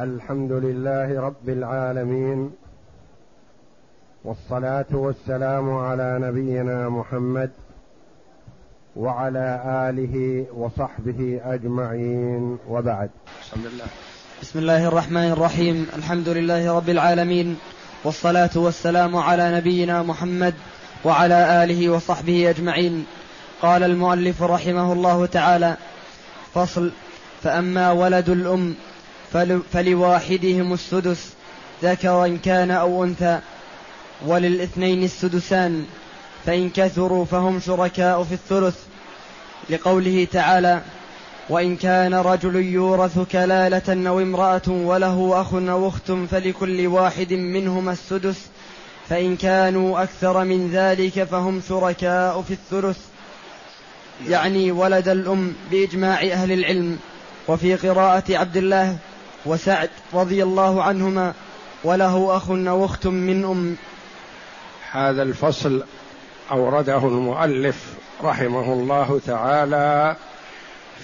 الحمد لله رب العالمين والصلاة والسلام على نبينا محمد وعلى آله وصحبه أجمعين وبعد. بسم الله بسم الله الرحمن الرحيم. الحمد لله رب العالمين والصلاة والسلام على نبينا محمد وعلى آله وصحبه أجمعين. قال المؤلف رحمه الله تعالى فصل فأما ولد الأم فلواحدهم السدس ذكرا كان أو أنثى وللاثنين السدسان فإن كثروا فهم شركاء في الثلث لقوله تعالى وإن كان رجل يورث كلالة أو امرأة وله أخ أو أخت فلكل واحد منهما السدس فإن كانوا أكثر من ذلك فهم شركاء في الثلث. يعني ولد الأم بإجماع أهل العلم وفي قراءة عبد الله وسعد رضي الله عنهما وله أخ أو أخت من أم. هذا الفصل أورده المؤلف رحمه الله تعالى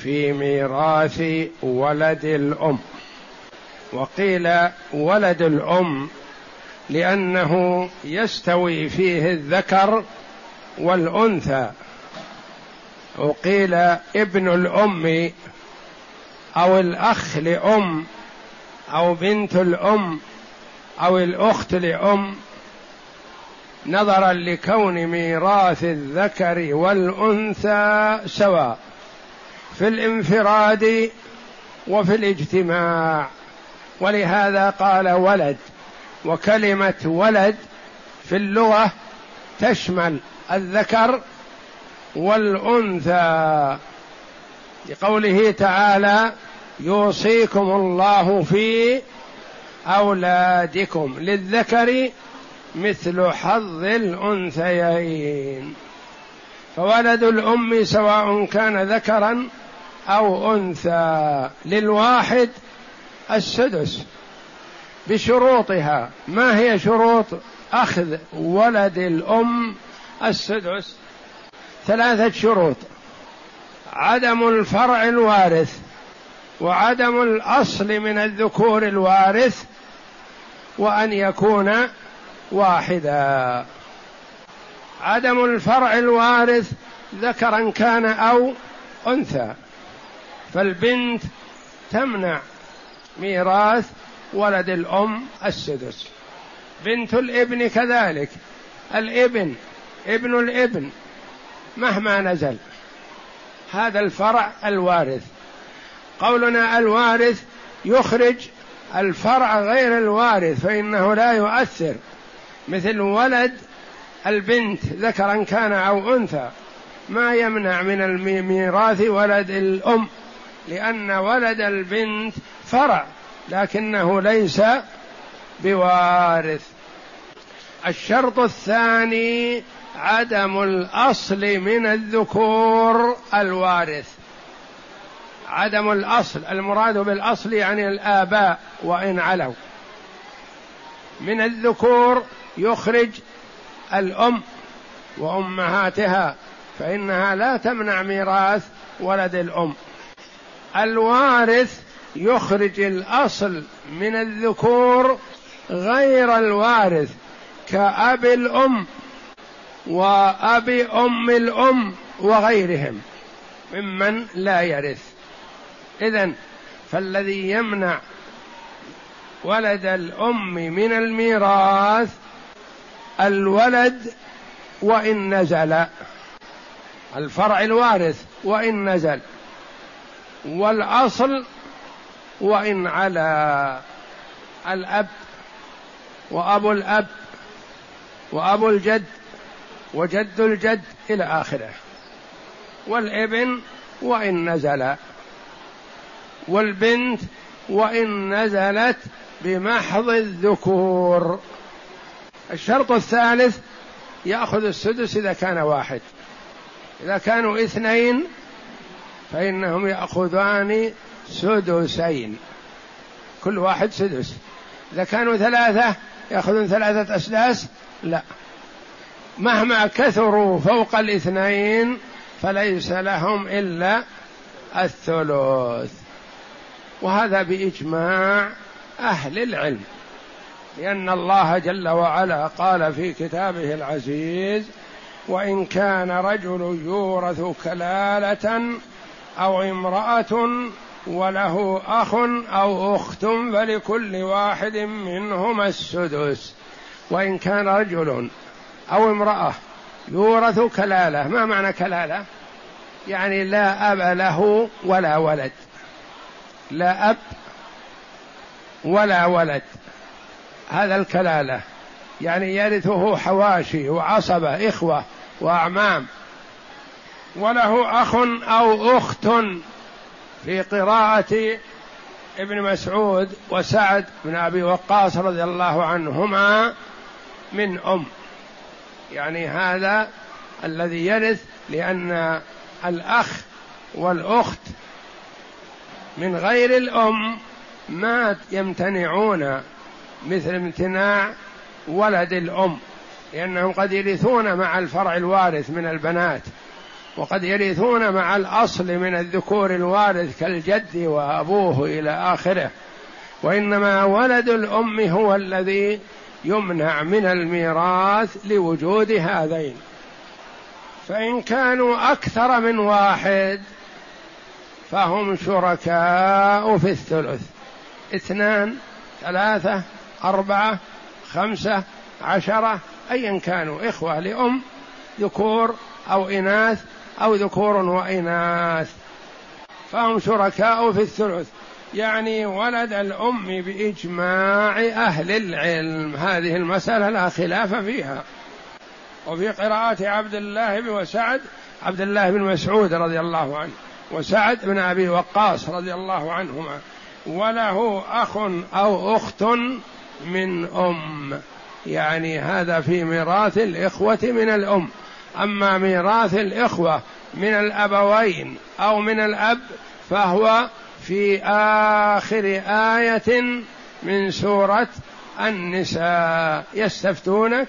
في ميراث ولد الأم. وقيل ولد الأم لأنه يستوي فيه الذكر والأنثى. وقيل ابن الأم أو الأخ لأم أو بنت الأم أو الأخت لأم نظرا لكون ميراث الذكر والأنثى سواء في الانفراد وفي الاجتماع. ولهذا قال ولد وكلمة ولد في اللغة تشمل الذكر والأنثى. لقوله تعالى يوصيكم الله في أولادكم للذكر مثل حظ الأنثيين. فولد الأم سواء كان ذكرا أو أنثى للواحد السدس بشروطها. ما هي شروط؟ أخذ ولد الأم السدس. ثلاثة شروط. عدم الفرع الوارث. وعدم الأصل من الذكور الوارث وأن يكون واحدا. عدم الفرع الوارث ذكرا كان أو أنثى. فالبنت تمنع ميراث ولد الأم السدس. بنت الإبن كذلك. الإبن ابن الإبن مهما نزل. هذا الفرع الوارث. قولنا الوارث يخرج الفرع غير الوارث فإنه لا يؤثر. مثل ولد البنت ذكرا كان أو أنثى ما يمنع من الميراث ولد الأم لأن ولد البنت فرع لكنه ليس بوارث. الشرط الثاني عدم الأصل من الذكور الوارث. عدم الأصل المراد بالأصل يعني الآباء وإن علوا. من الذكور يخرج الأم وأمهاتها فإنها لا تمنع ميراث ولد الأم. الوارث يخرج الأصل من الذكور غير الوارث كأب الأم وأب أم الأم وغيرهم ممن لا يرث. إذن فالذي يمنع ولد الأم من الميراث الولد وإن نزل. الفرع الوارث وإن نزل. والأصل وإن على الأب وأبو الأب وأبو الجد وجد الجد إلى آخره. والإبن وإن نزل. والبنت وإن نزلت بمحض الذكور. الشرط الثالث يأخذ السدس إذا كان واحد. إذا كانوا اثنين فإنهم يأخذان سدسين. كل واحد سدس. إذا كانوا ثلاثة يأخذون ثلاثة أسداس؟ لا. مهما كثروا فوق الاثنين فليس لهم إلا الثلث. وهذا بإجماع أهل العلم لأن الله جل وعلا قال في كتابه العزيز وإن كان رجل يورث كلالة أو امرأة وله أخ أو أخت فلكل واحد منهما السدس. وإن كان رجل أو امرأة يورث كلالة ما معنى كلالة؟ يعني لا أب له ولا ولد. لا أب ولا ولد. هذا الكلالة. يعني يرثه حواشي وعصبة إخوة وأعمام. وله أخ أو أخت في قراءة ابن مسعود وسعد بن أبي وقاص رضي الله عنهما من أم. يعني هذا الذي يرث لأن الأخ والأخت من غير الأم ما يمتنعون مثل امتناع ولد الأم لأنهم قد يرثون مع الفرع الوارث من البنات وقد يرثون مع الأصل من الذكور الوارث كالجد وأبوه إلى آخره. وإنما ولد الأم هو الذي يمنع من الميراث لوجود هذين. فإن كانوا أكثر من واحد فهم شركاء في الثلث. اثنان ثلاثة أربعة خمسة عشرة ايا كانوا إخوة لأم ذكور أو إناث أو ذكور وإناث. فهم شركاء في الثلث. يعني ولد الأم بإجماع أهل العلم. هذه المسألة لا خلاف فيها. وفي قراءة عبد الله بن وسعد عبد الله بن مسعود رضي الله عنه. وسعد بن أبي وقاص رضي الله عنهما وله أخ أو أخت من أم. يعني هذا في ميراث الإخوة من الأم. أما ميراث الإخوة من الأبوين أو من الأب فهو في آخر آية من سورة النساء. يستفتونك؟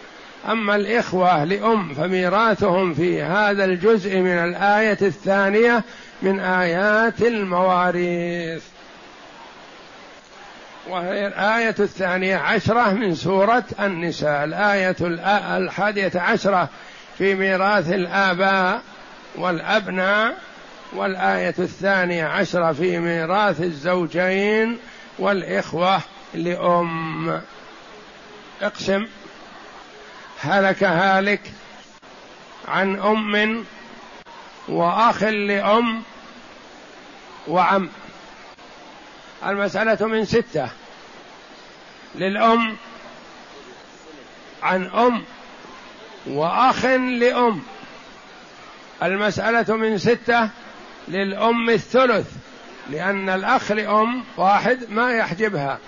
أما الإخوة لأم فميراثهم في هذا الجزء من الآية الثانية من آيات المواريث. وهي الآية الثانية عشرة من سورة النساء. الآية الحادية عشرة في ميراث الآباء والأبناء. والآية الثانية عشرة في ميراث الزوجين والإخوة لأم. اقسم. هلك هالك عن أم وأخ لأم وعم. المسألة من ستة. للأم عن أم وأخ لأم. المسألة من ستة للأم الثلث لأن الأخ لأم واحد ما يحجبها.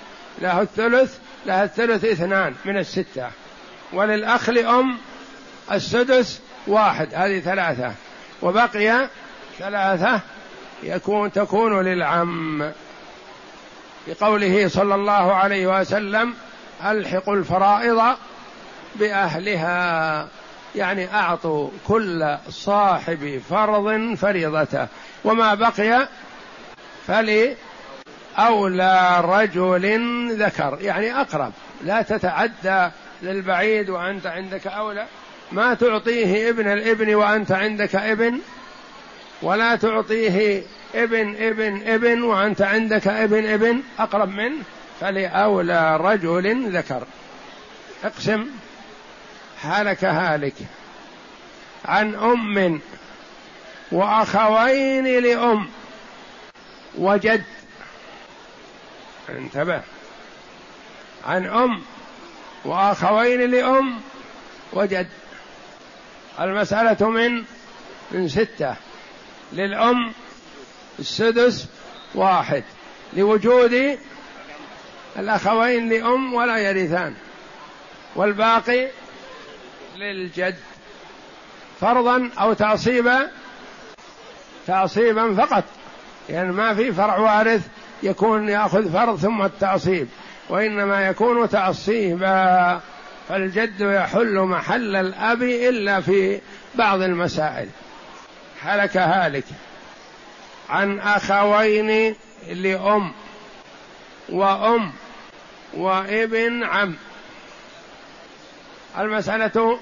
له الثلث لها الثلث اثنان من الستة. وللأخ لأم السدس واحد. هذه ثلاثة. وبقي ثلاثة يكون تكون للعم. بقوله صلى الله عليه وسلم الحقوا الفرائض بأهلها. يعني أعطوا كل صاحب فرض فريضته. وما بقي فلي أولى رجل ذكر. يعني أقرب. لا تتعدى للبعيد وأنت عندك أولى. ما تعطيه ابن الابن وأنت عندك ابن. ولا تعطيه ابن ابن ابن وأنت عندك ابن ابن. أقرب منه فلأولى رجل ذكر. اقسم هلك هالك عن أم وأخوين لأم. وجد انتبه. عن أم وأخوين لأم وجد. المسألة من من ستة. للأم السدس واحد. لوجود الأخوين لأم ولا يرثان. والباقي للجد. فرضا أو تعصيبا تعصيبا فقط. يعني ما في فرع وارث يكون يأخذ فرض ثم التعصيب. وإنما يكون تعصيبا فالجد يحل محل الأب إلا في بعض المسائل. هلك هالك عن أخوين لأم وأم وابن عم. المسألة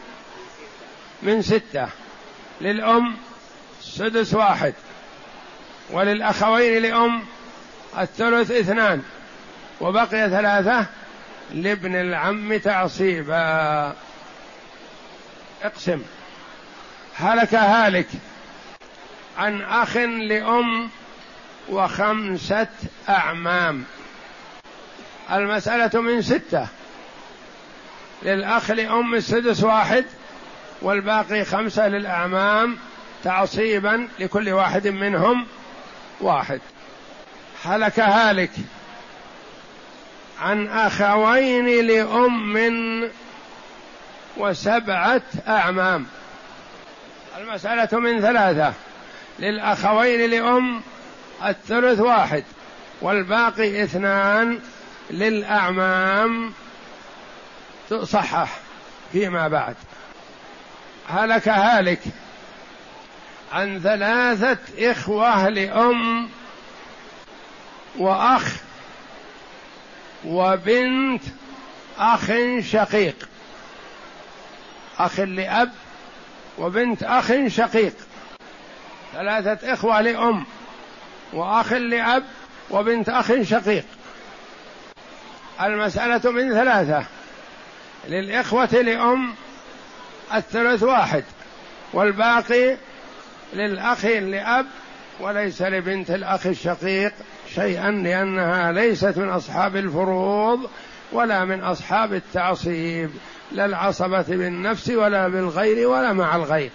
من ستة للأم سدس واحد وللأخوين لأم الثلث اثنان. وبقي ثلاثة لابن العم تعصيبا. اقسم. هلك هالك عن أخ لأم وخمسة أعمام. المسألة من ستة. للأخ لأم السدس واحد والباقي خمسة للأعمام تعصيبا لكل واحد منهم واحد. هلك هالك. عن أخوين لأم وسبعة أعمام. المسألة من ثلاثة. للأخوين لأم الثلث واحد والباقي اثنان للأعمام. تصحح فيما بعد. هلك هالك عن ثلاثة إخوة لأم وأخ وبنت أخ شقيق. أخ لأب وبنت أخ شقيق. ثلاثة إخوة لأم وأخ لأب وبنت أخ شقيق. المسألة من ثلاثة. للإخوة لأم الثلث واحد والباقي للأخ لأب وليس لبنت الأخ الشقيق شيئا لأنها ليست من أصحاب الفروض ولا من أصحاب التعصيب لا العصبة بالنفس ولا بالغير ولا مع الغير.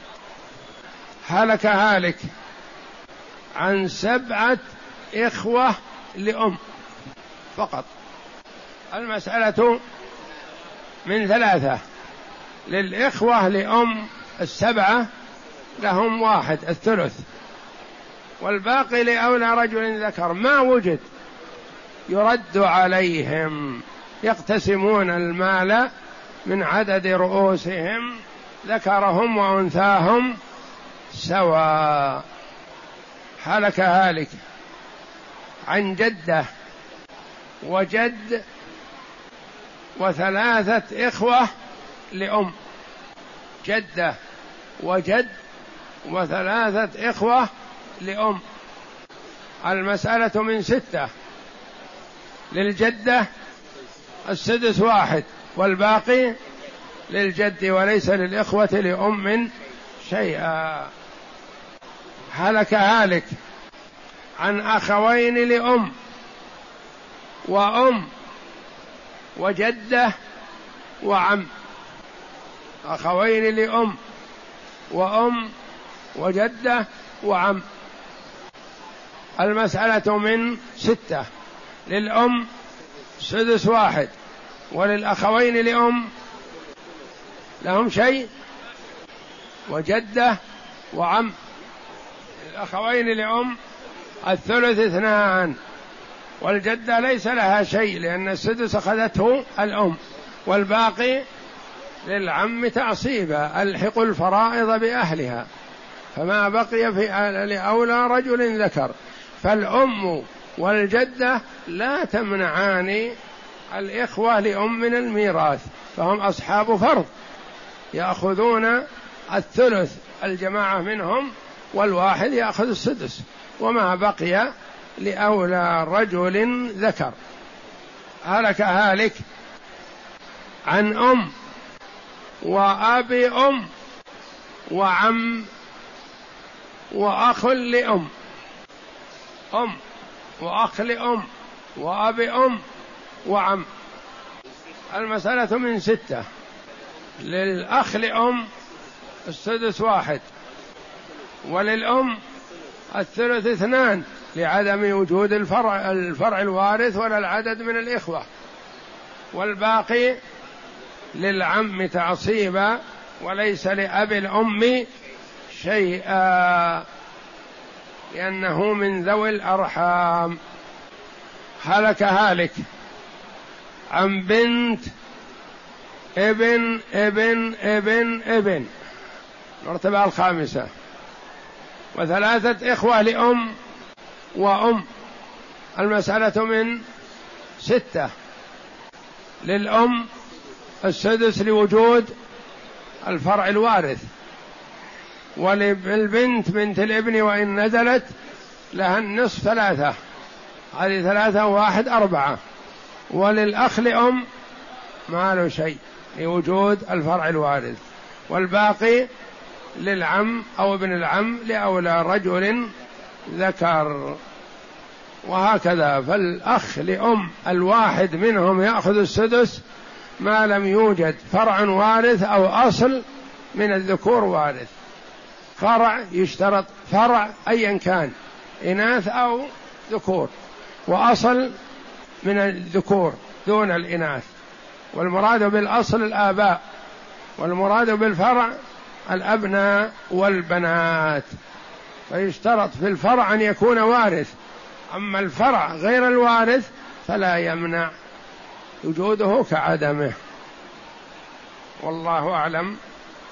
هلك هالك عن سبعة إخوة لأم فقط. المسألة من ثلاثة. للإخوة لأم السبعة لهم واحد الثلث. والباقي لأولى رجل ذكر. ما وجد يرد عليهم يقتسمون المال من عدد رؤوسهم ذكرهم وأنثاهم سواء هلك هالك عن جدة وجد وثلاثة إخوة لأم. جدة وجد وثلاثة إخوة لأم. المسألة من ستة. للجدة السدس واحد والباقي للجد وليس للإخوة لأم شيئا. هلك هالك عن أخوين لأم وأم وجدة وعم. أخوين لأم وأم وجدة وعم. المسألة من ستة. للأم سدس واحد. وللأخوين لأم لهم شيء؟ وجدة وعم. الأخوين لأم الثلث اثنان. والجدة ليس لها شيء لأن السدس أخذته الأم. والباقي للعم تعصيبا الحق الفرائض بأهلها. فما بقي في لأولى رجل ذكر. فالأم والجدة لا تمنعان الإخوة لأم من الميراث فهم أصحاب فرض يأخذون الثلث الجماعة منهم والواحد يأخذ السدس وما بقي لأولى رجل ذكر. هلك هالك عن أم وأب أم وعم وأخ لأم. أم وأخ لأم وأب أم وعم. المسألة من ستة. للأخ لأم السدس واحد وللأم الثلث اثنان لعدم وجود الفرع الفرع الوارث ولا العدد من الإخوة. والباقي للعم تعصيبا وليس لأب الأم شيئا. لأنه من ذوي الأرحام. هلك هالك. عن بنت ابن ابن ابن ابن. المرتبة الخامسة. وثلاثة إخوة لأم وأم. المسألة من ستة. للأم السدس لوجود الفرع الوارث. وللبنت بنت الابن وإن نزلت لها النصف ثلاثة. هذه ثلاثة وواحد أربعة. وللأخ لأم ما له شيء لوجود الفرع الوارث. والباقي للعم أو ابن العم لأولى رجل ذكر. وهكذا. فالأخ لأم الواحد منهم يأخذ السدس ما لم يوجد فرع وارث أو أصل من الذكور وارث. فرع يشترط فرع أيا كان إناث أو ذكور وأصل من الذكور دون الإناث. والمراد بالأصل الآباء والمراد بالفرع الأبناء والبنات. فيشترط في الفرع أن يكون وارث أما الفرع غير الوارث فلا يمنع وجوده كعدمه. والله أعلم.